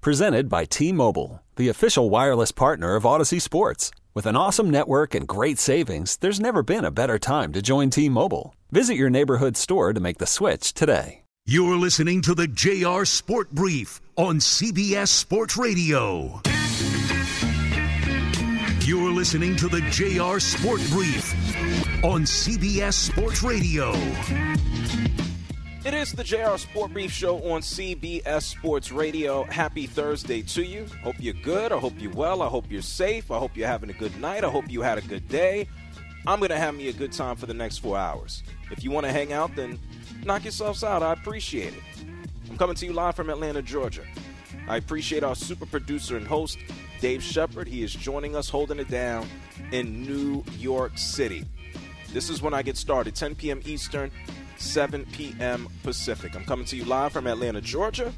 Presented by T Mobile, the official wireless partner of Audacy Sports. With an awesome network and great savings, there's never been a better time to join T Mobile. Visit your neighborhood store to make the switch today. You're listening to the JR Sport Brief on CBS Sports Radio. You're listening to the JR Sport Brief on CBS Sports Radio. It is the JR Sport Brief Show on CBS Sports Radio. Happy Thursday to you. Hope you're good. I hope you're well. I hope you're safe. I hope you're having a good night. I hope you had a good day. I'm going to have me a good time for the next four hours. If you want to hang out, then knock yourselves out. I appreciate it. I'm coming to you live from Atlanta, Georgia. I appreciate our super producer and host, Dave Shepard. He is joining us, holding it down in New York City. This is when I get started, 10 p.m. Eastern, 7 p.m. Pacific. I'm coming to you live from Atlanta, Georgia.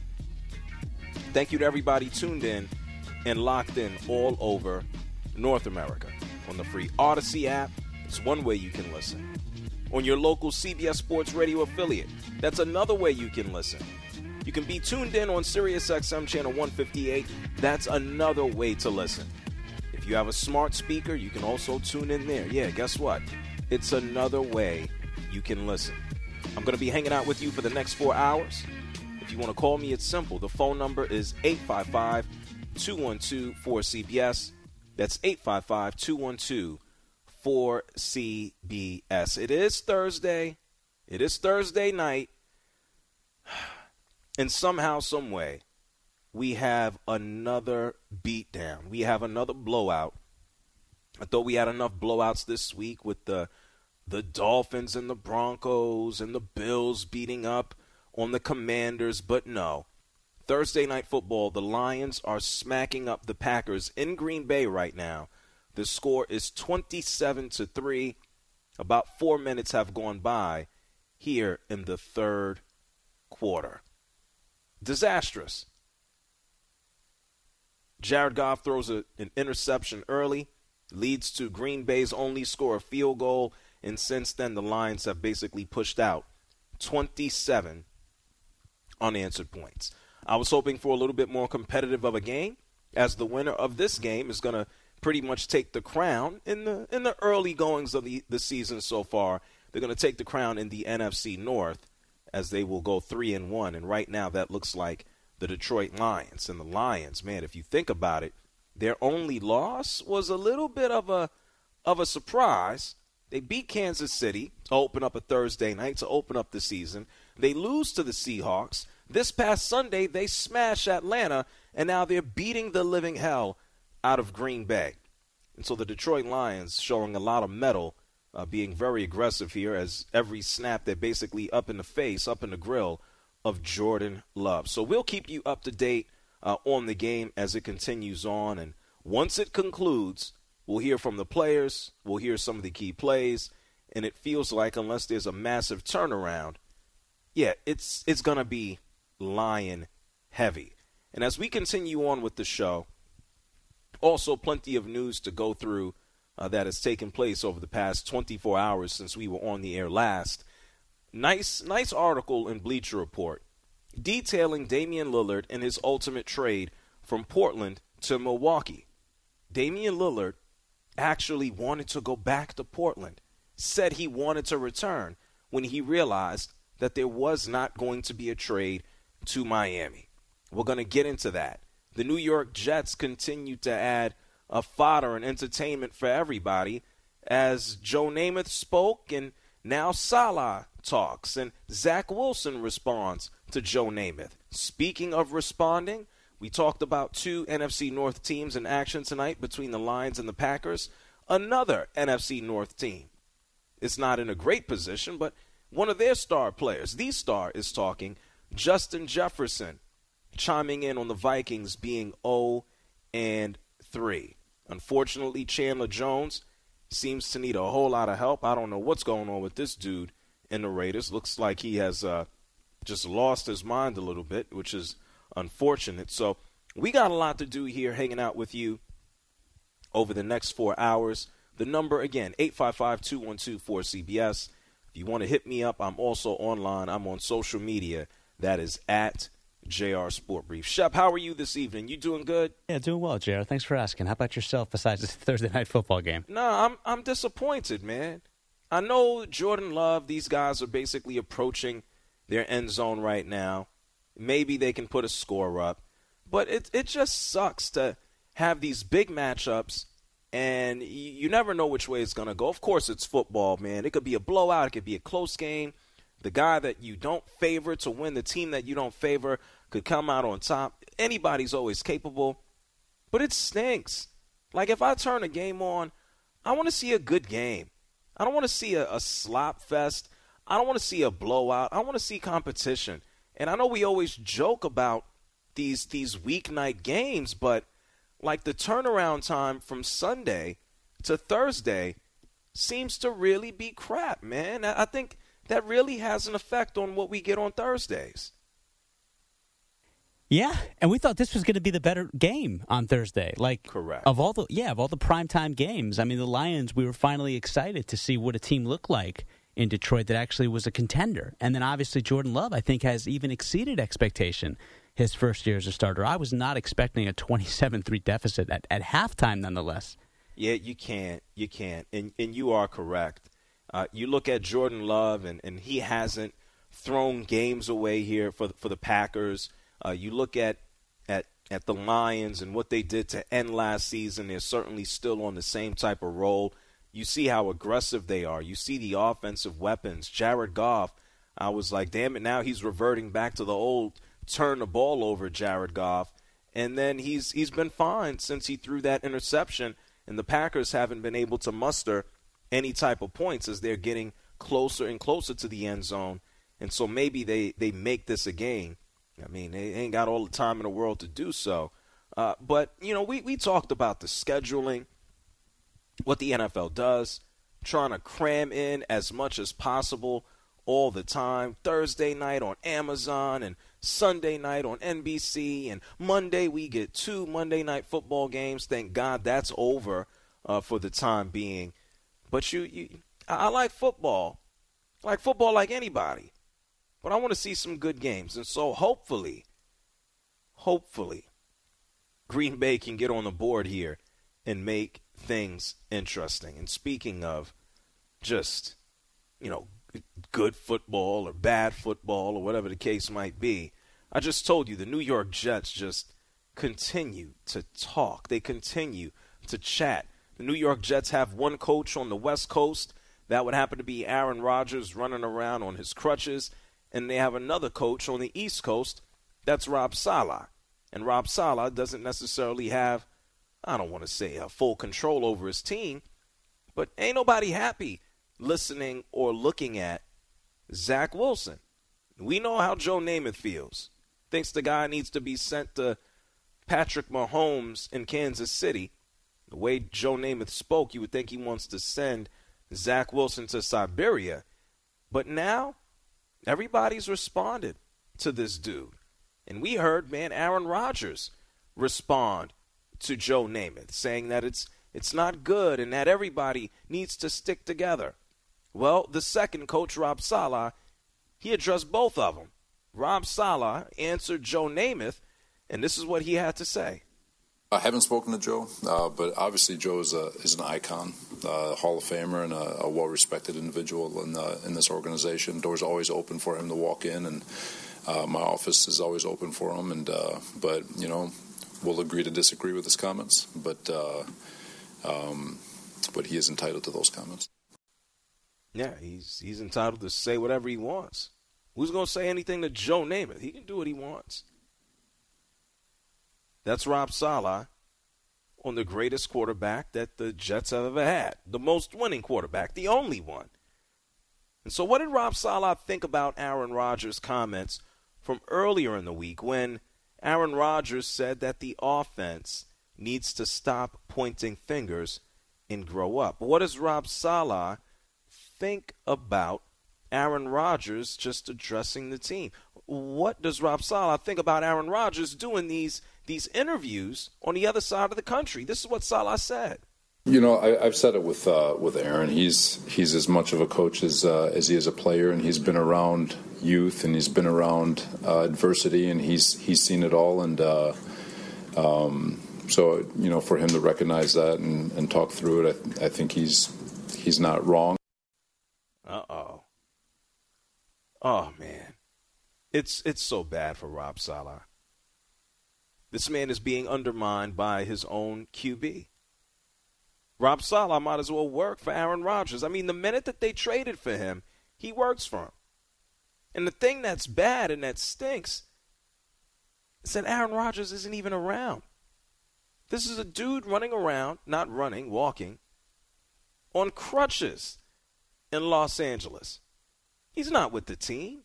Thank you to everybody tuned in and locked in all over North America on the free Audacy app. It's one way you can listen. On your local CBS Sports Radio affiliate, that's another way you can listen. You can be tuned in on SiriusXM channel 158. That's another way to listen. If you have a smart speaker, you can also tune in there. Yeah, guess what? It's another way you can listen. I'm going to be hanging out with you for the next four hours. If you want to call me, it's simple. The phone number is 855 212 4CBS. That's 855 212 4CBS. It is Thursday. It is Thursday night. And somehow, some way, we have another beatdown. We have another blowout. I thought we had enough blowouts this week with the the Dolphins and the Broncos and the Bills beating up on the Commanders, but no. Thursday night football, the Lions are smacking up the Packers in Green Bay right now. The score is 27 to 3. About 4 minutes have gone by here in the third quarter. Disastrous. Jared Goff throws a, an interception early, leads to Green Bay's only score a field goal and since then, the Lions have basically pushed out 27 unanswered points. I was hoping for a little bit more competitive of a game, as the winner of this game is going to pretty much take the crown in the in the early goings of the, the season so far. They're going to take the crown in the NFC North as they will go three and one. And right now, that looks like the Detroit Lions. And the Lions, man, if you think about it, their only loss was a little bit of a of a surprise they beat Kansas City to open up a Thursday night to open up the season. They lose to the Seahawks. This past Sunday, they smash Atlanta, and now they're beating the living hell out of Green Bay. And so the Detroit Lions showing a lot of mettle, uh, being very aggressive here, as every snap they're basically up in the face, up in the grill of Jordan Love. So we'll keep you up to date uh, on the game as it continues on. And once it concludes, We'll hear from the players, we'll hear some of the key plays, and it feels like unless there's a massive turnaround, yeah, it's it's going to be lion heavy. And as we continue on with the show, also plenty of news to go through uh, that has taken place over the past 24 hours since we were on the air last. Nice nice article in Bleacher Report detailing Damian Lillard and his ultimate trade from Portland to Milwaukee. Damian Lillard actually wanted to go back to Portland, said he wanted to return when he realized that there was not going to be a trade to Miami. We're going to get into that. The New York Jets continue to add a fodder and entertainment for everybody as Joe Namath spoke and now Saleh talks and Zach Wilson responds to Joe Namath. Speaking of responding, we talked about two NFC North teams in action tonight between the Lions and the Packers. Another NFC North team. It's not in a great position, but one of their star players, the star, is talking. Justin Jefferson chiming in on the Vikings being 0 and 3. Unfortunately, Chandler Jones seems to need a whole lot of help. I don't know what's going on with this dude in the Raiders. Looks like he has uh, just lost his mind a little bit, which is unfortunate. So we got a lot to do here hanging out with you over the next four hours. The number again, 855 212 4CBS. If you want to hit me up, I'm also online. I'm on social media. That is at JR Sport Brief. Shep, how are you this evening? You doing good? Yeah, doing well, JR. Thanks for asking. How about yourself besides the Thursday night football game? No, I'm I'm disappointed, man. I know Jordan Love, these guys are basically approaching their end zone right now. Maybe they can put a score up. But it it just sucks to have these big matchups and you never know which way it's going to go. Of course, it's football, man. It could be a blowout, it could be a close game. The guy that you don't favor to win, the team that you don't favor, could come out on top. Anybody's always capable, but it stinks. Like if I turn a game on, I want to see a good game. I don't want to see a, a slop fest. I don't want to see a blowout. I want to see competition. And I know we always joke about these these weeknight games, but like the turnaround time from Sunday to Thursday seems to really be crap, man. I think that really has an effect on what we get on Thursdays. Yeah, and we thought this was going to be the better game on Thursday. Like, correct of all the yeah of all the primetime games. I mean, the Lions. We were finally excited to see what a team looked like in Detroit that actually was a contender. And then obviously Jordan Love, I think, has even exceeded expectation his first year as a starter. I was not expecting a 27-3 deficit at, at halftime, nonetheless. Yeah, you can't. You can't. And and you are correct. Uh, you look at Jordan Love, and, and he hasn't thrown games away here for for the Packers. Uh, you look at at at the Lions and what they did to end last season. They're certainly still on the same type of roll. You see how aggressive they are. You see the offensive weapons. Jared Goff. I was like, damn it! Now he's reverting back to the old turn the ball over, Jared Goff. And then he's he's been fine since he threw that interception. And the Packers haven't been able to muster any type of points as they're getting closer and closer to the end zone. And so maybe they, they make this a game. I mean, they ain't got all the time in the world to do so. Uh, but, you know, we, we talked about the scheduling, what the NFL does, trying to cram in as much as possible all the time. Thursday night on Amazon and Sunday night on NBC. And Monday, we get two Monday night football games. Thank God that's over uh, for the time being. But you, you I, like football, I like football like anybody. But I want to see some good games, and so hopefully, hopefully, Green Bay can get on the board here and make things interesting. And speaking of just, you know, good football or bad football or whatever the case might be, I just told you the New York Jets just continue to talk. They continue to chat. The New York Jets have one coach on the West Coast. That would happen to be Aaron Rodgers running around on his crutches. And they have another coach on the East Coast. That's Rob Saleh. And Rob Saleh doesn't necessarily have, I don't want to say a full control over his team, but ain't nobody happy listening or looking at Zach Wilson. We know how Joe Namath feels. Thinks the guy needs to be sent to Patrick Mahomes in Kansas City the way Joe Namath spoke, you would think he wants to send Zach Wilson to Siberia. But now, everybody's responded to this dude. And we heard, man, Aaron Rodgers respond to Joe Namath, saying that it's it's not good and that everybody needs to stick together. Well, the second coach, Rob Saleh, he addressed both of them. Rob Saleh answered Joe Namath, and this is what he had to say. I haven't spoken to Joe, uh, but obviously Joe is, a, is an icon, uh, Hall of Famer, and a, a well-respected individual in, uh, in this organization. Doors always open for him to walk in, and uh, my office is always open for him. And uh, but you know, we'll agree to disagree with his comments, but uh, um, but he is entitled to those comments. Yeah, he's he's entitled to say whatever he wants. Who's going to say anything to Joe Namath? He can do what he wants. That's Rob Saleh on the greatest quarterback that the Jets have ever had, the most winning quarterback, the only one. And so, what did Rob Saleh think about Aaron Rodgers' comments from earlier in the week when Aaron Rodgers said that the offense needs to stop pointing fingers and grow up. What does Rob Saleh think about Aaron Rodgers just addressing the team? What does Rob Saleh think about Aaron Rodgers doing these these interviews on the other side of the country? This is what Saleh said. You know, I, have said it with uh, with Aaron. He's he's as much of a coach as uh, as he is a player, and he's been around youth and he's been around uh, adversity, and he's he's seen it all. And uh, um, so, you know, for him to recognize that and, and talk through it, I, I think he's he's not wrong. Uh oh. Oh man, it's it's so bad for Rob Saleh. This man is being undermined by his own QB. Rob Saleh might as well work for Aaron Rodgers. I mean, the minute that they traded for him, he works for him. And the thing that's bad and that stinks is that Aaron Rodgers isn't even around. This is a dude running around, not running, walking, on crutches in Los Angeles. He's not with the team.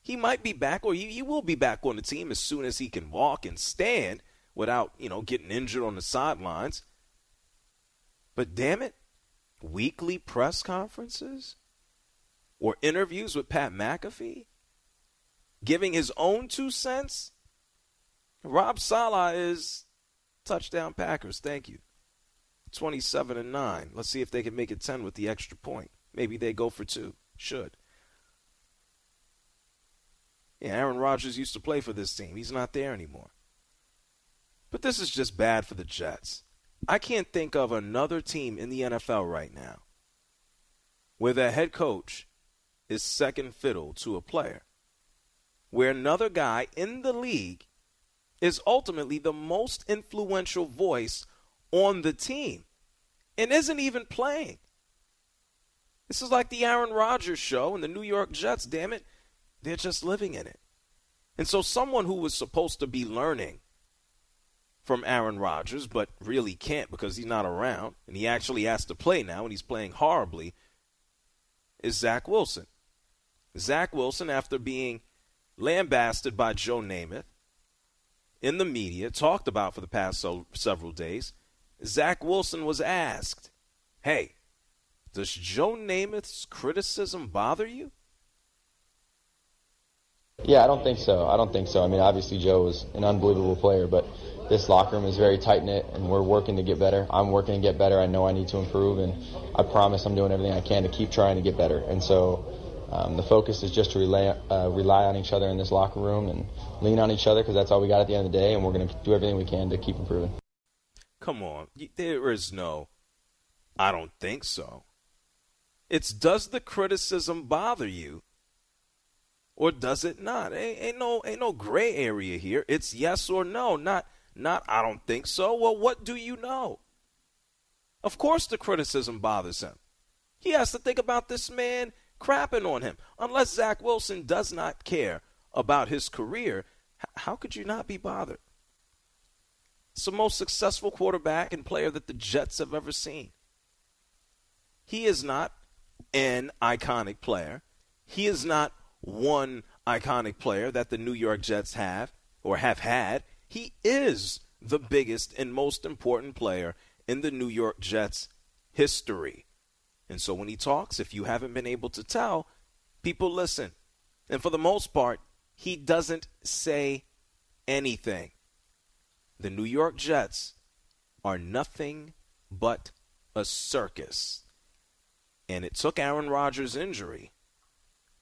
He might be back, or he, he will be back on the team as soon as he can walk and stand without, you know, getting injured on the sidelines. But damn it, weekly press conferences or interviews with Pat McAfee, giving his own two cents. Rob Saleh is touchdown Packers. Thank you. 27 and 9. Let's see if they can make it 10 with the extra point. Maybe they go for two. Should. Yeah, Aaron Rodgers used to play for this team. He's not there anymore. But this is just bad for the Jets. I can't think of another team in the NFL right now where the head coach is second fiddle to a player, where another guy in the league is ultimately the most influential voice on the team and isn't even playing. This is like the Aaron Rodgers show and the New York Jets, damn it. They're just living in it. And so, someone who was supposed to be learning from Aaron Rodgers, but really can't because he's not around, and he actually has to play now, and he's playing horribly, is Zach Wilson. Zach Wilson, after being lambasted by Joe Namath in the media, talked about for the past so, several days, Zach Wilson was asked, Hey, does Joe Namath's criticism bother you? Yeah, I don't think so. I don't think so. I mean, obviously Joe was an unbelievable player, but this locker room is very tight knit, and we're working to get better. I'm working to get better. I know I need to improve, and I promise I'm doing everything I can to keep trying to get better. And so um, the focus is just to rely, uh, rely on each other in this locker room and lean on each other because that's all we got at the end of the day, and we're going to do everything we can to keep improving. Come on, there is no. I don't think so. It's does the criticism bother you? Or does it not? Ain't, ain't no ain't no gray area here. It's yes or no, not not, I don't think so. Well, what do you know? Of course, the criticism bothers him. He has to think about this man crapping on him. Unless Zach Wilson does not care about his career, how could you not be bothered? It's the most successful quarterback and player that the Jets have ever seen. He is not an iconic player. He is not one iconic player that the New York Jets have or have had. He is the biggest and most important player in the New York Jets history. And so when he talks, if you haven't been able to tell, people listen. And for the most part, he doesn't say anything. The New York Jets are nothing but a circus. And it took Aaron Rodgers' injury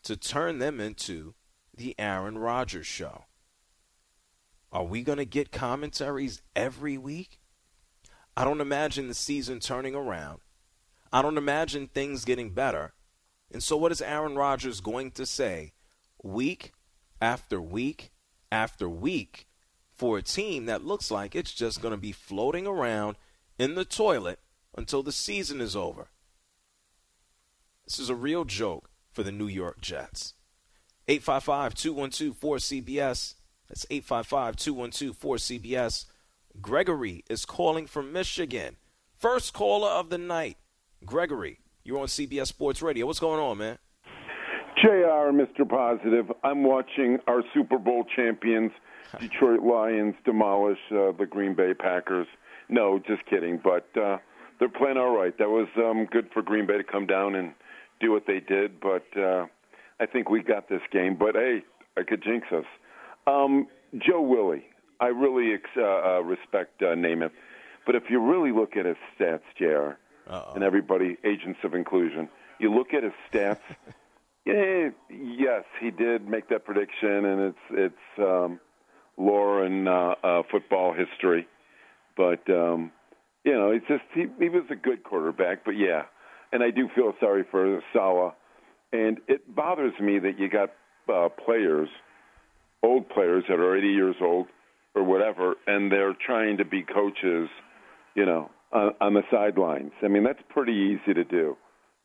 to turn them into the Aaron Rodgers show. Are we going to get commentaries every week? I don't imagine the season turning around. I don't imagine things getting better. And so, what is Aaron Rodgers going to say week after week after week for a team that looks like it's just going to be floating around in the toilet until the season is over? This is a real joke for the New York Jets. 855 212 4CBS. That's 855 212 4CBS. Gregory is calling from Michigan. First caller of the night. Gregory, you're on CBS Sports Radio. What's going on, man? JR, Mr. Positive. I'm watching our Super Bowl champions Detroit Lions demolish uh, the Green Bay Packers. No, just kidding. But uh, they're playing all right. That was um, good for Green Bay to come down and do what they did. But uh, I think we got this game. But hey, I could jinx us. Um, Joe Willie, I really ex- uh, uh, respect uh, Namath. But if you really look at his stats, Jr. Uh-oh. and everybody, agents of inclusion, you look at his stats. yeah, yes, he did make that prediction, and it's it's um, lore and uh, uh, football history. But um, you know, it's just he, he was a good quarterback. But yeah, and I do feel sorry for Saleh, and it bothers me that you got uh, players, old players that are 80 years old or whatever, and they're trying to be coaches, you know, on, on the sidelines. I mean, that's pretty easy to do.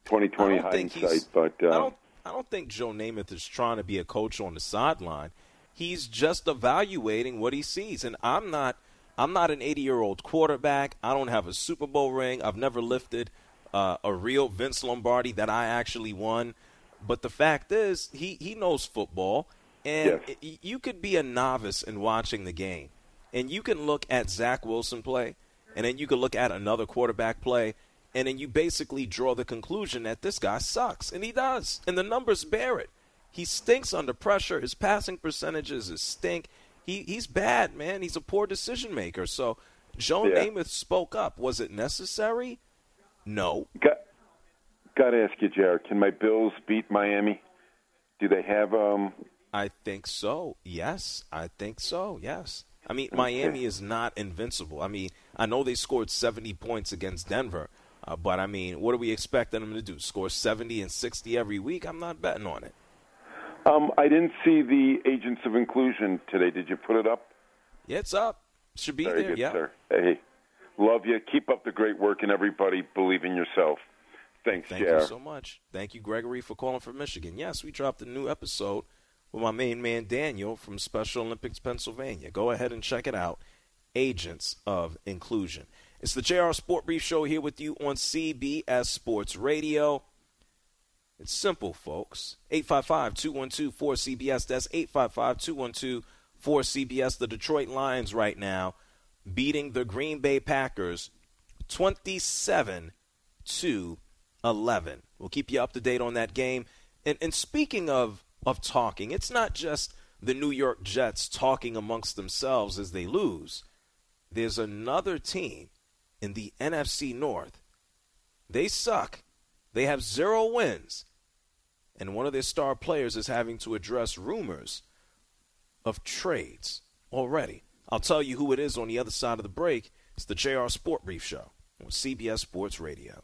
2020 I don't think hindsight, but I uh, don't. I don't think Joe Namath is trying to be a coach on the sideline. He's just evaluating what he sees, and I'm not. I'm not an 80 year old quarterback. I don't have a Super Bowl ring. I've never lifted uh, a real Vince Lombardi that I actually won. But the fact is, he he knows football, and Yes. y- you could be a novice in watching the game, and you can look at Zach Wilson play, and then you can look at another quarterback play, and then you basically draw the conclusion that this guy sucks, and he does, and the numbers bear it. He stinks under pressure. His passing percentages is stink. He he's bad, man. He's a poor decision maker. So Joe Yeah. Namath spoke up. Was it necessary? No. got got to ask you, Jared. Can my Bills beat Miami? Do they have um? I think so. Yes, I think so. Yes. I mean, Miami is not invincible. I mean, I know they scored 70 points against Denver, uh, but I mean, what are we expecting them to do? Score 70 and 60 every week? I'm not betting on it. Um, I didn't see the Agents of Inclusion today. Did you put it up? Yeah, it's up. Should be Very there. good, yeah. sir. Hey, love you. Keep up the great work, and everybody believe in yourself. Thanks, Thank Jar. you so much. Thank you, Gregory, for calling from Michigan. Yes, we dropped a new episode with my main man Daniel from Special Olympics, Pennsylvania. Go ahead and check it out. Agents of Inclusion. It's the JR Sport Brief Show here with you on CBS Sports Radio. It's simple, folks. 855 212 4CBS. That's 855 212 4CBS. The Detroit Lions right now beating the Green Bay Packers 27 to 11. We'll keep you up to date on that game. And, and speaking of, of talking, it's not just the New York Jets talking amongst themselves as they lose. There's another team in the NFC North. They suck. They have zero wins. And one of their star players is having to address rumors of trades already. I'll tell you who it is on the other side of the break. It's the JR Sport Brief Show on CBS Sports Radio.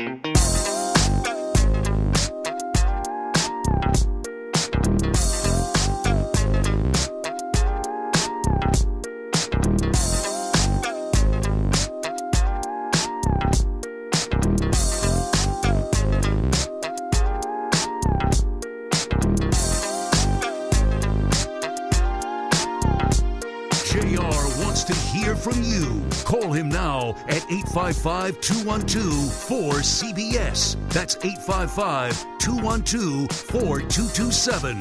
At 855 212 4CBS. That's 855 212 4227.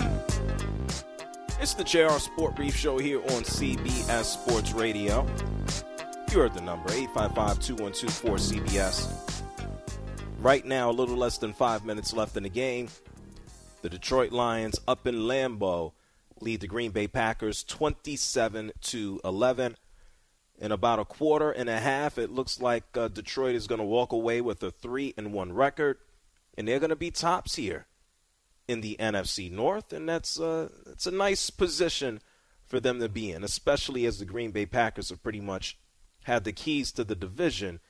It's the JR Sport Brief Show here on CBS Sports Radio. You heard the number 855 212 4CBS. Right now, a little less than five minutes left in the game. The Detroit Lions up in Lambeau lead the Green Bay Packers 27 to 11. In about a quarter and a half, it looks like uh, Detroit is going to walk away with a 3 and 1 record, and they're going to be tops here in the NFC North, and that's uh, that's a nice position for them to be in, especially as the Green Bay Packers have pretty much had the keys to the division,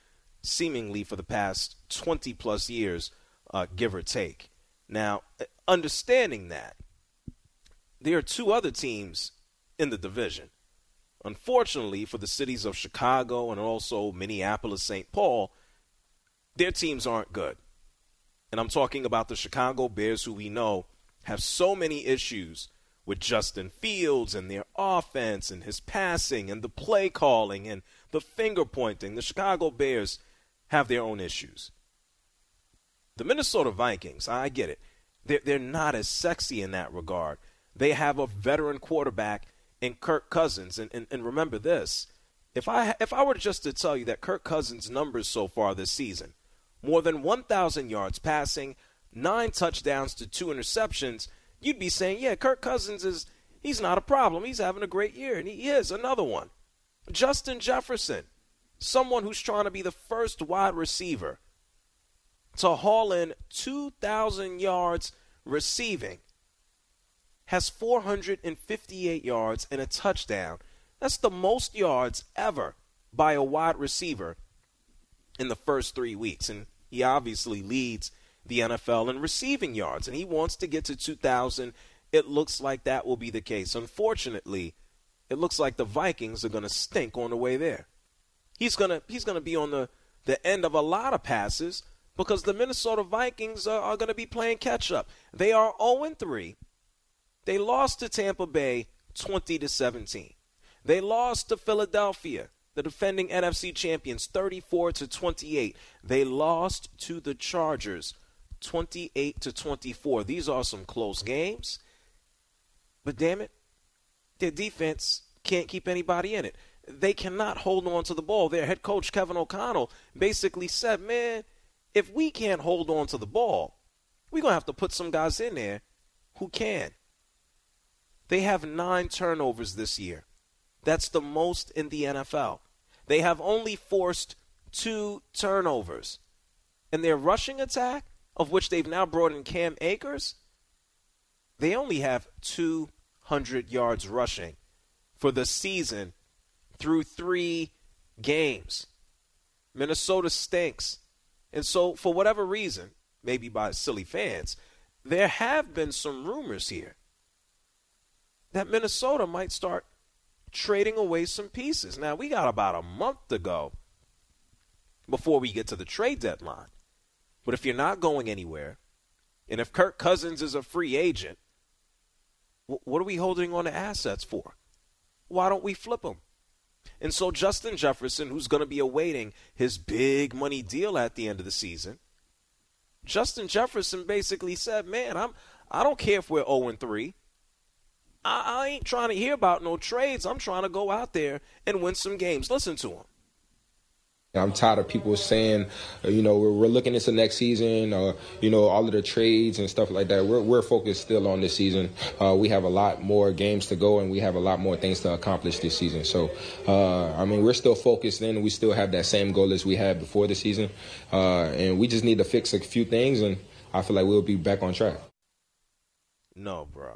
seemingly for the past 20 plus years, uh, give or take. Now, understanding that, there are two other teams in the division. Unfortunately, for the cities of Chicago and also Minneapolis, St. Paul, their teams aren't good. And I'm talking about the Chicago Bears, who we know have so many issues with Justin Fields and their offense and his passing and the play calling and the finger pointing. The Chicago Bears have their own issues. The Minnesota Vikings, I get it. They're, they're not as sexy in that regard. They have a veteran quarterback in Kirk Cousins. And, and, and remember this if I, if I were just to tell you that Kirk Cousins' numbers so far this season, more than 1,000 yards passing, nine touchdowns to two interceptions, you'd be saying, yeah, Kirk Cousins is he's not a problem. He's having a great year, and he is another one. Justin Jefferson, someone who's trying to be the first wide receiver to haul in 2,000 yards receiving, has 458 yards and a touchdown. That's the most yards ever by a wide receiver in the first three weeks. And he obviously leads the NFL in receiving yards, and he wants to get to 2,000. It looks like that will be the case. Unfortunately, it looks like the Vikings are going to stink on the way there. He's going to he's going to be on the the end of a lot of passes because the Minnesota Vikings are, are going to be playing catch up. They are 0 3. They lost to Tampa Bay 20 to 17. They lost to Philadelphia, the defending NFC champions, 34 to 28. They lost to the Chargers 28 to 24. These are some close games. But damn it, their defense can't keep anybody in it. They cannot hold on to the ball. Their head coach Kevin O'Connell basically said, "Man, if we can't hold on to the ball, we're going to have to put some guys in there who can. They have nine turnovers this year. That's the most in the NFL. They have only forced two turnovers. And their rushing attack, of which they've now brought in Cam Akers, they only have 200 yards rushing for the season through three games. Minnesota stinks. And so, for whatever reason, maybe by silly fans, there have been some rumors here that Minnesota might start trading away some pieces. Now, we got about a month to go before we get to the trade deadline. But if you're not going anywhere, and if Kirk Cousins is a free agent, what are we holding on to assets for? Why don't we flip them? And so Justin Jefferson, who's going to be awaiting his big money deal at the end of the season, Justin Jefferson basically said, "Man, I'm I don't care if we're 0 and 3. I, I ain't trying to hear about no trades. I'm trying to go out there and win some games. Listen to him. I'm tired of people saying, uh, you know, we're, we're looking into next season, or you know, all of the trades and stuff like that. We're we're focused still on this season. Uh, we have a lot more games to go, and we have a lot more things to accomplish this season. So, uh, I mean, we're still focused in. We still have that same goal as we had before the season, uh, and we just need to fix a few things, and I feel like we'll be back on track. No, bro.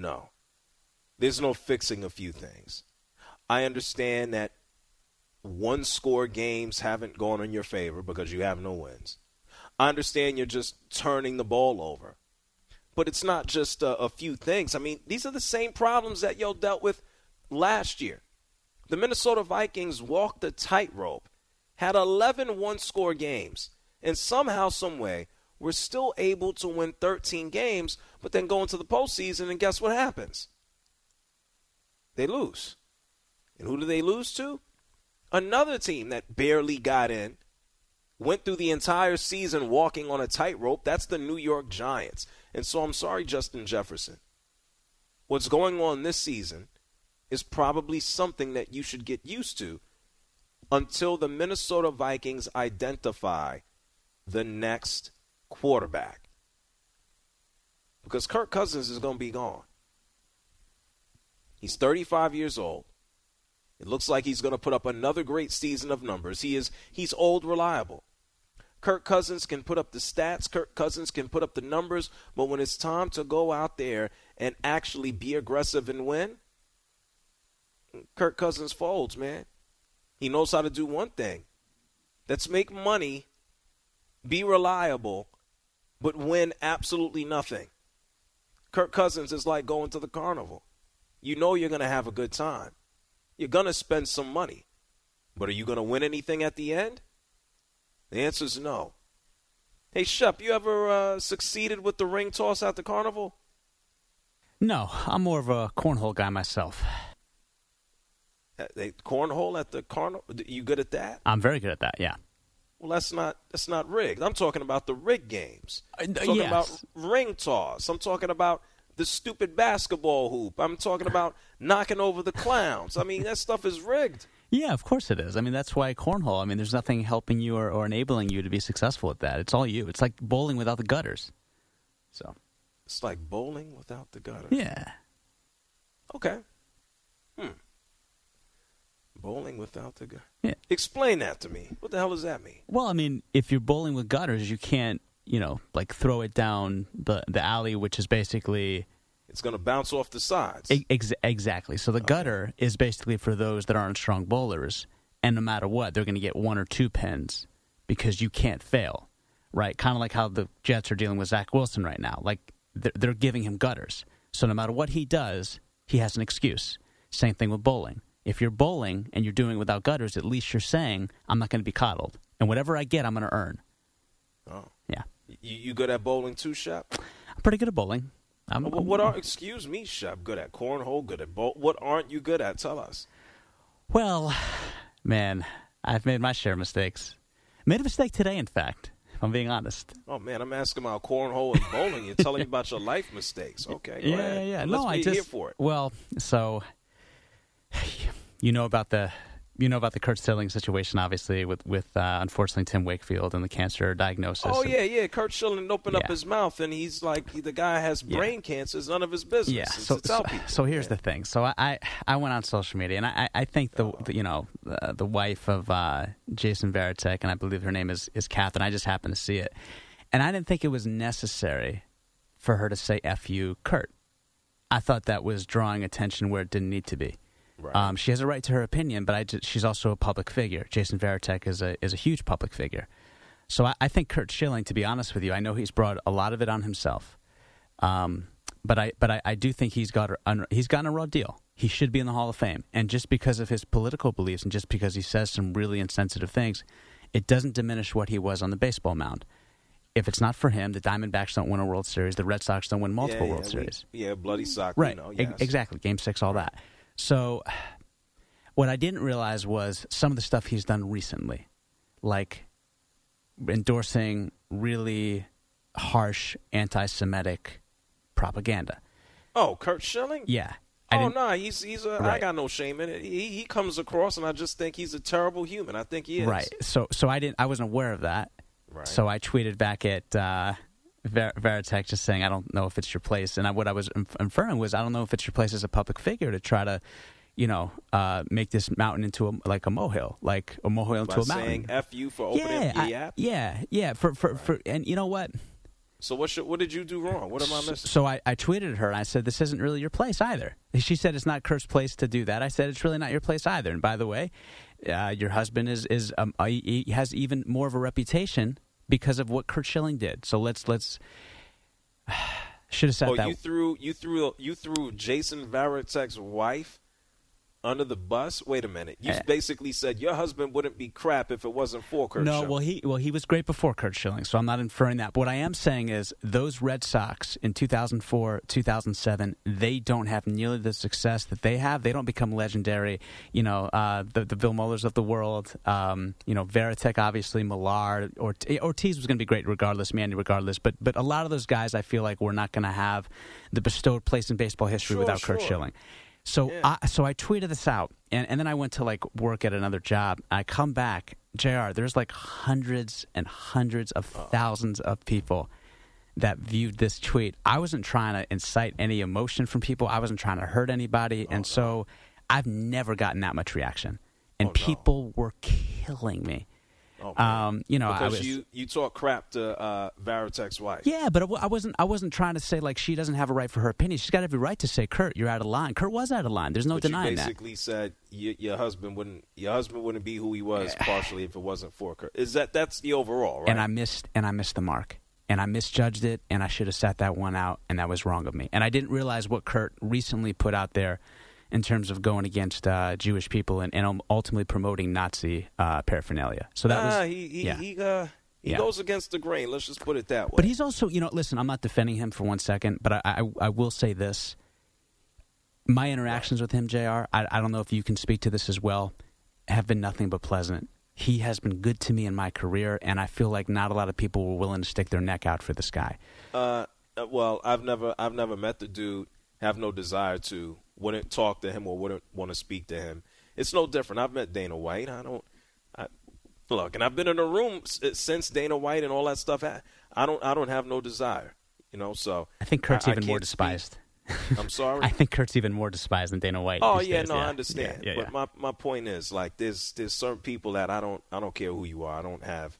No. There's no fixing a few things. I understand that one score games haven't gone in your favor because you have no wins. I understand you're just turning the ball over. But it's not just a, a few things. I mean, these are the same problems that y'all dealt with last year. The Minnesota Vikings walked the tightrope, had 11 one score games, and somehow, someway, were still able to win 13 games, but then go into the postseason, and guess what happens? They lose. And who do they lose to? Another team that barely got in, went through the entire season walking on a tightrope. That's the New York Giants. And so I'm sorry, Justin Jefferson. What's going on this season is probably something that you should get used to until the Minnesota Vikings identify the next quarterback. Because Kirk Cousins is going to be gone. He's 35 years old. It looks like he's going to put up another great season of numbers. He is he's old reliable. Kirk Cousins can put up the stats, Kirk Cousins can put up the numbers, but when it's time to go out there and actually be aggressive and win, Kirk Cousins folds, man. He knows how to do one thing. That's make money, be reliable, but win absolutely nothing. Kirk Cousins is like going to the carnival. You know you're going to have a good time. You're going to spend some money. But are you going to win anything at the end? The answer is no. Hey, Shep, you ever uh, succeeded with the ring toss at the carnival? No, I'm more of a cornhole guy myself. Uh, they, cornhole at the carnival? You good at that? I'm very good at that, yeah. Well, that's not that's not rigged. I'm talking about the rigged games. I'm talking yes. about ring toss. I'm talking about the stupid basketball hoop. I'm talking about knocking over the clowns. I mean, that stuff is rigged. Yeah, of course it is. I mean, that's why cornhole. I mean, there's nothing helping you or, or enabling you to be successful at that. It's all you. It's like bowling without the gutters. So It's like bowling without the gutter. yeah, Okay. Hmm. Bowling without the gutter. Yeah. Explain that to me. What the hell does that mean? Well, I mean, if you're bowling with gutters, you can't, you know, like throw it down the the alley, which is basically It's going to bounce off the sides. ex- exactly. So the gutter is basically for those that aren't strong bowlers, and no matter what, they're going to get one or two pins because you can't fail, right? Kind of like how the Jets are dealing with Zach Wilson right now. Like they're, they're giving him gutters, so no matter what he does, he has an excuse. Same thing with bowling. If you're bowling and you're doing it without gutters, at least you're saying, I'm not going to be coddled. And whatever I get, I'm going to earn. Oh. Yeah. You, you good at bowling too, Shep? I'm pretty good at bowling. I'm, What, what are? Excuse me, Shep. Good at cornhole. Good at bowl. What aren't you good at? Tell us. Well, man, I've made my share of mistakes. Made a mistake today, in fact, if I'm being honest. Oh man, I'm asking about cornhole and bowling. You're telling me about your life mistakes. Okay. Yeah, yeah, yeah. Let's No, I just here for it. well, so you know about the you know about the Curt Schilling situation, obviously, with with uh, unfortunately Tim Wakefield and the cancer diagnosis. Oh And- yeah, yeah. Curt Schilling opened up his mouth and he's like, the guy has Yeah. brain cancer. It's none of his business. Yeah. It's So, so, so here's Yeah. the thing. So I, I, I went on social media and I, I think the, the you know uh, the wife of uh, Jason Varitek and I believe her name is is Catherine. I just happened to see it, and I didn't think it was necessary for her to say "f you, Curt." I thought that was drawing attention where it didn't need to be. Right. Um, she has a right to her opinion, but I she's also a public figure. Jason Varitek is a is a huge public figure. So I, I think Curt Schilling, to be honest with you, I know he's brought a lot of it on himself. Um, but I but I, I do think he's got a, he's gotten a raw deal. He should be in the Hall of Fame, and just because of his political beliefs and just because he says some really insensitive things, it doesn't diminish what he was on the baseball mound. If it's not for him, the Diamondbacks don't win a World Series. The Red Sox don't win multiple yeah, World yeah, Series. Yeah, bloody sock. Right. You know, E- Exactly. Game six, all that. So, what I didn't realize was some of the stuff he's done recently, like endorsing really harsh anti Semitic propaganda. Oh, Curt Schilling. Yeah. I Oh no, he's he's a. I Right. got no shame in it. He he comes across, and I just think he's a terrible human. I think he is. Right. So so I didn't I wasn't aware of that. Right. So I tweeted back at uh, Ver- Varitek just saying I don't know if it's your place, and I, what I was inf- inferring was I don't know if it's your place as a public figure to try to, you know, uh, make this mountain into a, like a molehill, like a molehill By into a mountain. saying "f you" for opening yeah, your I- app. yeah, yeah. For for, for and you know what? So what should, what did you do wrong? What am I missing? So I, I tweeted her and I said, This isn't really your place either. She said, It's not Curt's place to do that. I said, It's really not your place either. And by the way, uh, your husband is, is um, uh, he has even more of a reputation because of what Kurt Schilling did. So let's, let's, should have said oh, that. you threw you threw you threw Jason Varitek's wife under the bus. Wait a minute. You Eh. basically said your husband wouldn't be crap if it wasn't for Curt. no, Schilling. well he well he was great before Curt Schilling, so I'm not inferring that. But what I am saying is those Red Sox in 2004, 2007, they don't have nearly the success that they have. They don't become legendary. You know, uh, the the Bill Muellers of the world. Um, you know, Varitek, obviously, Millar, Ort- Ortiz was going to be great regardless, Manny regardless. But but a lot of those guys, I feel like we're not going to have the bestowed place in baseball history Sure, without Curt. Schilling. So Yeah. I so I tweeted this out, and, and then I went to like work at another job. I come back, Jr. There's like hundreds and hundreds of oh. thousands of people that viewed this tweet. I wasn't trying to incite any emotion from people. I wasn't trying to hurt anybody, oh, and so I've never gotten that much reaction, and Oh, no. people were killing me. Oh. Um, you know, I because was you you talk crap to uh, Varitek's wife. yeah, but I wasn't. I wasn't trying to say like she doesn't have a right for her opinion. She's got every right to say, "Curt, you're out of line." Curt was out of line. There's no but denying you that. basically said your husband wouldn't your husband wouldn't be who he was partially if it wasn't for Curt. Is that that's the overall right? and I missed and I missed the mark and I misjudged it and I should have sat that one out and that was wrong of me and I didn't realize what Curt recently put out there in terms of going against uh, Jewish people and, and um, ultimately promoting Nazi uh, paraphernalia. So that Ah, was he he yeah. he, uh, he Yeah. goes against the grain. Let's just put it that way. But he's also, you know, listen, I'm not defending him for one second, but I, I, I will say this. My interactions with him, JR, I, I don't know if you can speak to this as well, have been nothing but pleasant. he has been good to me in my career, and I feel like not a lot of people were willing to stick their neck out for this guy. Uh, uh, well, I've never I've never met the dude. Have no desire to. Wouldn't talk to him or wouldn't want to speak to him. It's no different. I've met Dana White. I don't. I, look, and I've been in a room since Dana White and all that stuff. I don't. I don't have no desire. You know. So I think Curt's I, even I more despised. I'm sorry. I think Curt's even more despised than Dana White. Oh yeah, days. no, yeah. I understand. Yeah, yeah, but my my point is like there's there's certain people that I don't I don't care who you are. I don't have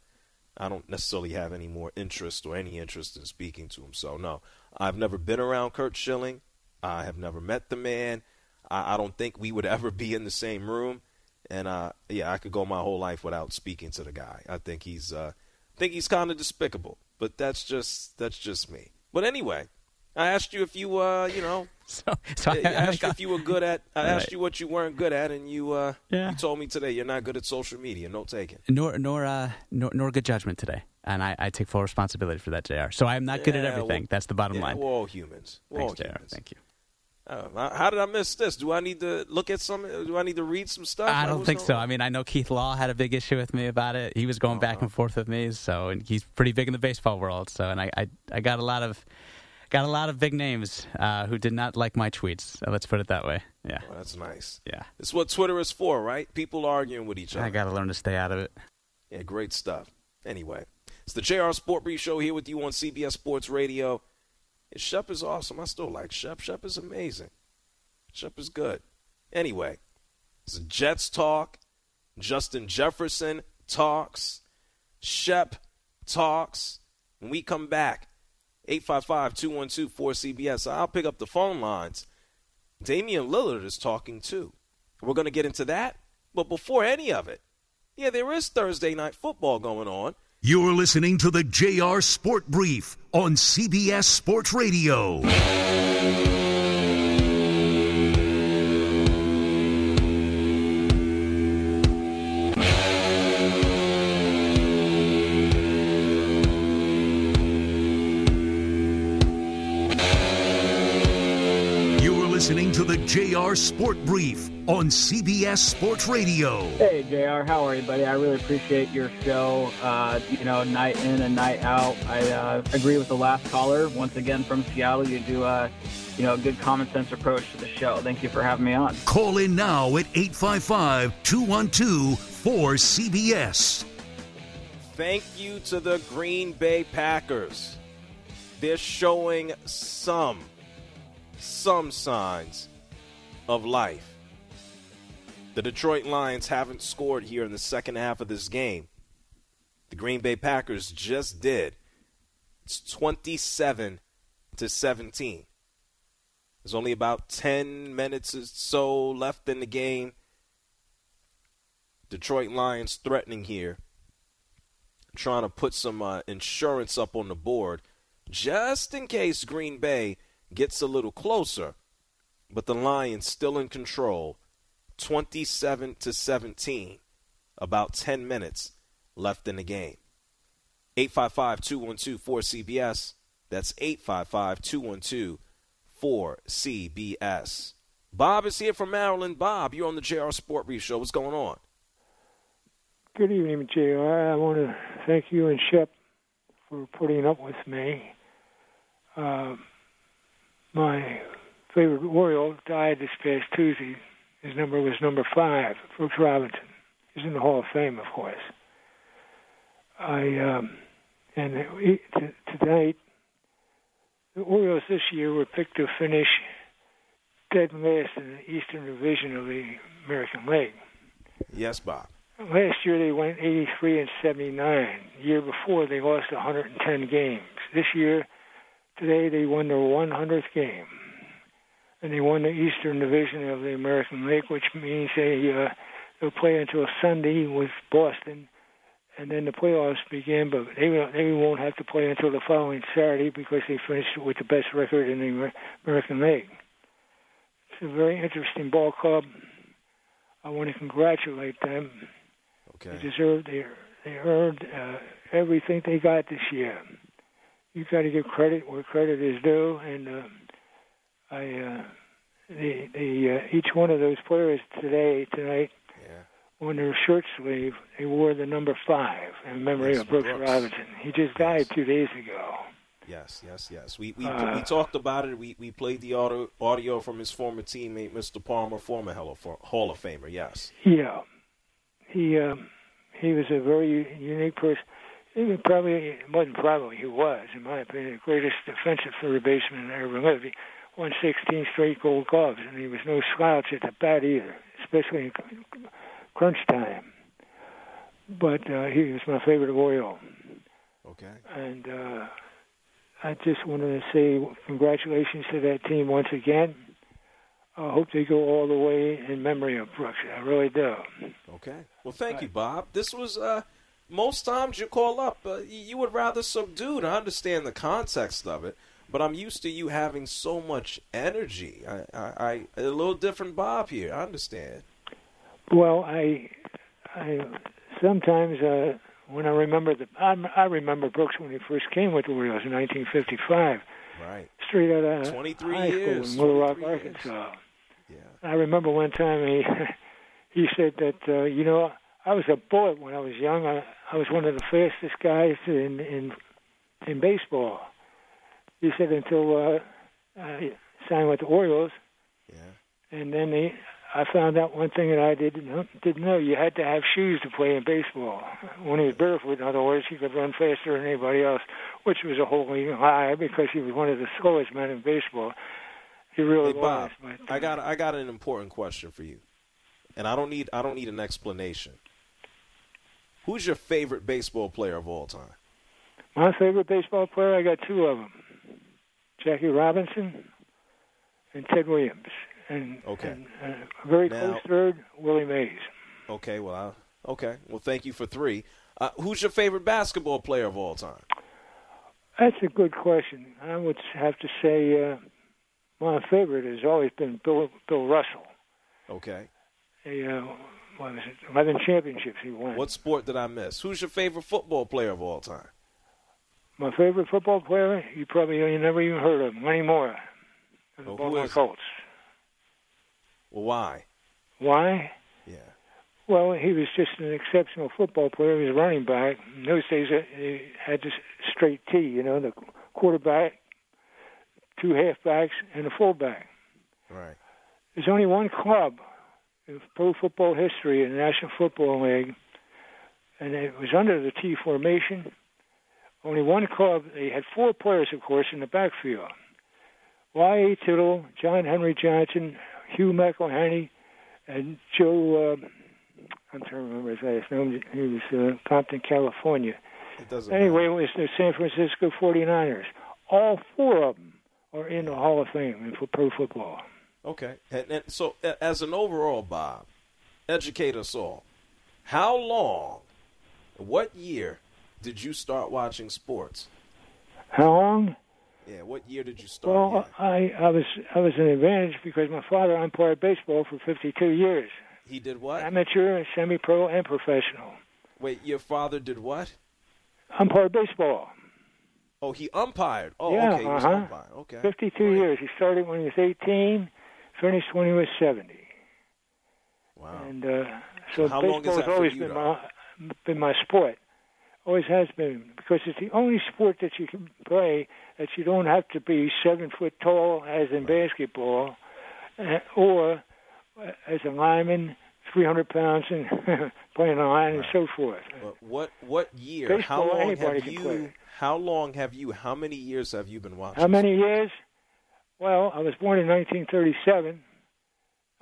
I don't necessarily have any more interest or any interest in speaking to him. So no, I've never been around Curt Schilling. I have never met the man. I, I don't think we would ever be in the same room. And uh, yeah, I could go my whole life without speaking to the guy. I think he's uh, I think he's kind of despicable. But that's just that's just me. But anyway, I asked you if you, uh, you know, so, so I, I, asked you if you were good at. I right. asked you what you weren't good at, and you, uh, yeah. you told me today you're not good at social media. No taking. Nor, nor, uh, nor, nor good judgment today, and I, I take full responsibility for that, Jr. So I am not good at everything. Well, That's the bottom yeah, line. We're all humans. We're Thanks, all Jr. humans. Thank you. Uh, how did I miss this? Do I need to look at some? Do I need to read some stuff? I don't think so. I mean, I know Keith Law had a big issue with me about it. He was going oh, back and forth with me, so and he's pretty big in the baseball world. So, and I, I, I got a lot of got a lot of big names uh, who did not like my tweets. So let's put it that way. Yeah. That's nice. Yeah. It's what Twitter is for, right? People arguing with each other. I got to learn to stay out of it. Yeah, great stuff. Anyway, it's the JR Sport Brief Show here with you on CBS Sports Radio. And Shep is awesome. I still like Shep. Shep is amazing. Shep is good. Anyway, it's Jets talk. Justin Jefferson talks. Shep talks. When we come back, 855 212 4CBS. I'll pick up the phone lines. Damian Lillard is talking too. We're going to get into that. But before any of it, yeah, there is Thursday night football going on. You're listening to the JR Sport Brief on CBS Sports Radio. Listening to the JR Sport Brief on CBS Sports Radio. Hey, JR, how are you, buddy? I really appreciate your show, uh, you know, night in and night out. I uh, agree with the last caller. Once again, from Seattle, you do, uh, you know, a good common sense approach to the show. Thank you for having me on. Call in now at 855 212 4CBS. Thank you to the Green Bay Packers. They're showing some some signs of life. The Detroit Lions haven't scored here in the second half of this game. The Green Bay Packers just did. It's 27 to 17. There's only about 10 minutes or so left in the game. Detroit Lions threatening here, trying to put some uh, insurance up on the board just in case Green Bay gets a little closer, but the Lions still in control, 27 to 17. About 10 minutes left in the game. 855-212-4CBS. That's 855-212-4CBS. Bob is here from Maryland. Bob, you're on the JR Sport Brief Show. What's going on? Good evening, JR. I want to thank you and Shep for putting up with me. Um, my favorite Oriole died this past Tuesday. His number was number five, Brooks Robinson. He's in the Hall of Fame, of course. I um, and he, t- tonight the Orioles this year were picked to finish dead last in the Eastern Division of the American League. Yes, Bob. Last year they went 83 and 79. The year before they lost 110 games. This year Today they won their 100th game, and they won the Eastern Division of the American League, which means they uh, they'll play until Sunday with Boston, and then the playoffs begin. But they they won't have to play until the following Saturday because they finished with the best record in the American League. It's a very interesting ball club. I want to congratulate them. Okay. They deserve they they earned uh, everything they got this year you got to give credit where credit is due, and uh, I, uh, the the uh, each one of those players today tonight yeah. on their shirt sleeve, they wore the number five in memory Yes, of Brooks, Brooks. Robinson. He just died two days ago. Yes, yes, yes. We we, Uh, we talked about it. We we played the audio audio from his former teammate, Mr. Palmer, former Hall of, Hall of Famer. Yes. Yeah, he um, he was a very unique person. He was probably wasn't probably he was, in my opinion, the greatest defensive third baseman that ever lived. He won 16 straight Gold Gloves, and he was no slouch at the bat either, especially in crunch time. But uh, he was my favorite Oriole, Okay. and uh, I just wanted to say congratulations to that team once again. I hope they go all the way in memory of Brooks. I really do. Okay. Well, thank you, Bob. This was uh, most times you call up, uh, you you would rather subdued. I understand the context of it, but I'm used to you having so much energy. I, I, I a little different, Bob here. I understand. Well, I, I sometimes uh, when I remember the, I, I remember Brooks when he first came with the Orioles in 1955, Right. straight out of 23 high years, school in Little Rock, 23 years. Arkansas. Yeah. I remember one time he he said that uh, you know I was a bullet when I was young. I, I was one of the fastest guys in in in baseball. He said until uh, I signed with the Orioles, Yeah. and then he, I found out one thing that I didn't know, didn't know. You had to have shoes to play in baseball. When he was barefoot, in other words, he could run faster than anybody else, which was a wholly lie because he was one of the slowest men in baseball. He really Hey, was. Bob, but, I got I got an important question for you, and I don't need I don't need an explanation. Who's your favorite baseball player of all time? My favorite baseball player, I got two of them: Jackie Robinson and Ted Williams, and, Okay. and uh, very Now- close third, Willie Mays. Okay, well, I, okay, well, thank you for three. Uh, who's your favorite basketball player of all time? That's a good question. I would have to say uh, my favorite has always been Bill Bill Russell. Okay. He, uh, what was it? Eleven championships he won. What sport did I miss? Who's your favorite football player of all time? My favorite football player? You probably you never even heard of him. Lenny Moore of the Oh, Baltimore? Colts. Well, why? Why? Yeah. Well, he was just an exceptional football player. He was a running back. In those days, he had this straight T, you know, the quarterback, two halfbacks, and a fullback. Right. There's only one club in pro football history in the National Football League, and it was under the T formation. Only one club. They had four players, of course, in the backfield. Y.A. Tittle, John Henry Johnson, Hugh McElhenny, and Joe. Uh, I'm trying to remember his last name. He was uh, Compton, California. It doesn't Anyway, it was the San Francisco 49ers. All four of them are in the Hall of Fame in fo- pro football. Okay. And, and so, as an overall, Bob, educate us all. How long, what year did you start watching sports? How long? Yeah, what year did you start? Well, I, I was I was an advantage because my father umpired baseball for 52 years, He did what? amateur, semi-pro, and professional. Wait, your father did what? Umpired baseball. Oh, he umpired. Oh, yeah, okay, he was uh-huh. umpired. Okay. 52 years. He started when he was 18, finished when he was 70. Wow. And uh, so How baseball has always you, been though? my been my sport. Always has been because it's the only sport that you can play that you don't have to be seven foot tall as in basketball, uh, or uh, as a lineman, 300 pounds and playing a line and so forth. But what what year? Baseball, how long have you? How long have you? How many years have you been watching? How many years? Well, I was born in 1937.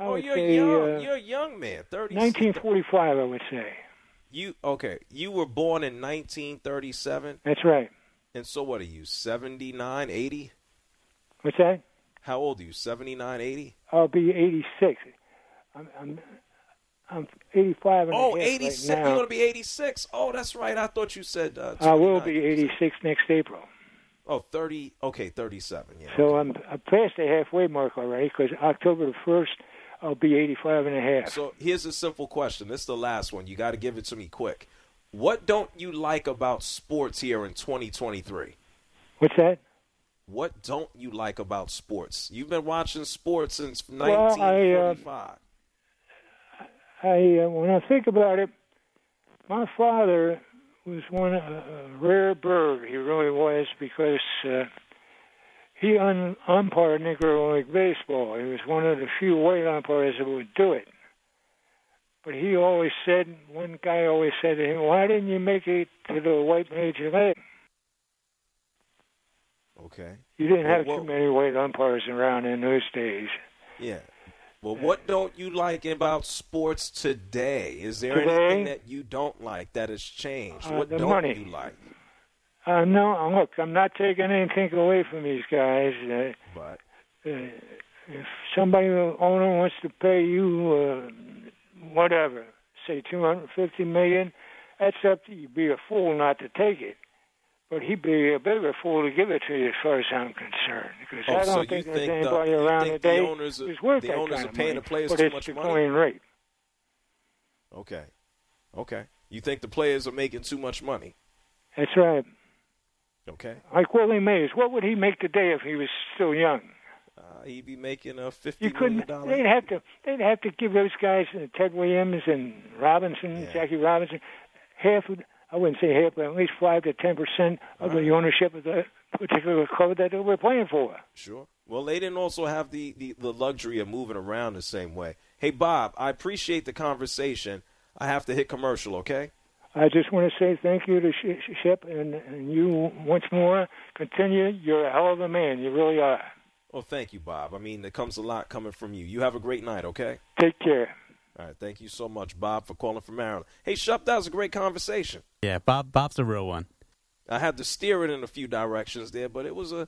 I Oh, you're say young. uh, you're a young man. Thirty. 1945, I would say. You okay? You were born in 1937, That's right. and so what are you? 79, 80? What's that? How old are you? 79, 80? I'll be 86. I'm I'm, I'm 85 and Oh, a half 86. right You're going to be 86. Oh, that's right. I thought you said. Uh, I will be 86 next April. Oh, 30. Okay, 37. Yeah. So I'm, I'm past the halfway mark already because October the 1st, I'll be 85 and a half. So here's a simple question. This is the last one. You got to give it to me quick. What don't you like about sports here in 2023? What's that? What don't you like about sports? You've been watching sports since Well, I, uh, 1945. I uh, when I think about it, my father was one a rare bird. He really was because uh, he un- umpired Negro League baseball. He was one of the few white umpires that would do it. But he always said, one guy always said to him, "Why didn't you make it to the white major league?" Okay. You didn't Well, have well- too many white umpires around in those days. Yeah. Well, what don't you like about sports today? Is there Today? anything that you don't like that has changed? Uh, what don't money. you like? Uh, no, look, I'm not taking anything away from these guys. Uh, But uh, if somebody the owner wants to pay you uh, whatever, say 250 million, that's up to you. Be a fool not to take it. But he'd be a bigger fool to give it to you, as far as I'm concerned, because Oh, I don't you think there's think the- anybody you around the today who's worth the that owners kind are of paying money. the players but too it's much the money? going rate. okay, okay. You think the players are making too much money? That's right. Okay. Like Willie Mays, what would he make today if he was still young? Uh, he'd be making a fifty You million couldn't. dollar. They'd have to. They'd have to give those guys, uh, Ted Williams and Robinson, Jackie Robinson, half. Of, I wouldn't say half, but at least five to ten percent of the ownership of the particular club that they were playing for. Sure. Well, they didn't also have the, the, the luxury of moving around the same way. Hey, Bob, I appreciate the conversation. I have to hit commercial, okay? I just want to say thank you to Sh- Sh- Ship and, and you once more. Continue. You're a hell of a man. You really are. Well, thank you, Bob. I mean, there comes a lot coming from you. You have a great night, okay? Take care. All right. Thank you so much, Bob, for calling from Maryland. Hey, Shep, that was a great conversation. Yeah, Bob. Bob's a real one. I had to steer it in a few directions there, but it was a,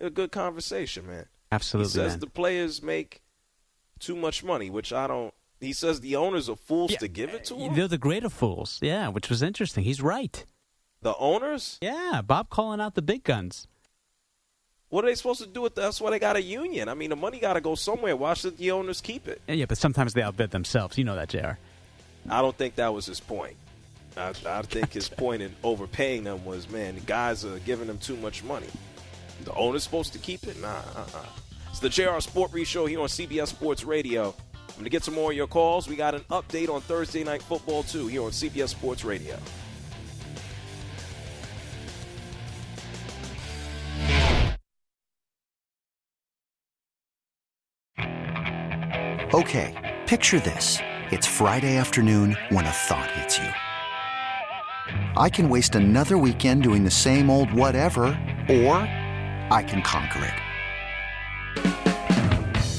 a good conversation, man. Absolutely, He says man. the players make too much money, which I don't. He says the owners are fools to give it to uh, them. They're the greater fools. Yeah, which was interesting. He's right. The owners? Yeah, Bob calling out the big guns. What are they supposed to do with that? That's why they got a union. I mean, the money got to go somewhere. Why should the owners keep it? Yeah, but sometimes they outbid themselves. You know that, Jr. I don't think that was his point. I, I think his point in overpaying them was, man, the guys are giving them too much money. The owner's supposed to keep it? Nah, uh-uh. It's the JR Sport Brief Show here on CBS Sports Radio. I'm going to get some more of your calls. We got an update on Thursday Night Football, too, here on CBS Sports Radio. Okay, picture this. It's Friday afternoon when a thought hits you. I can waste another weekend doing the same old whatever, or I can conquer it.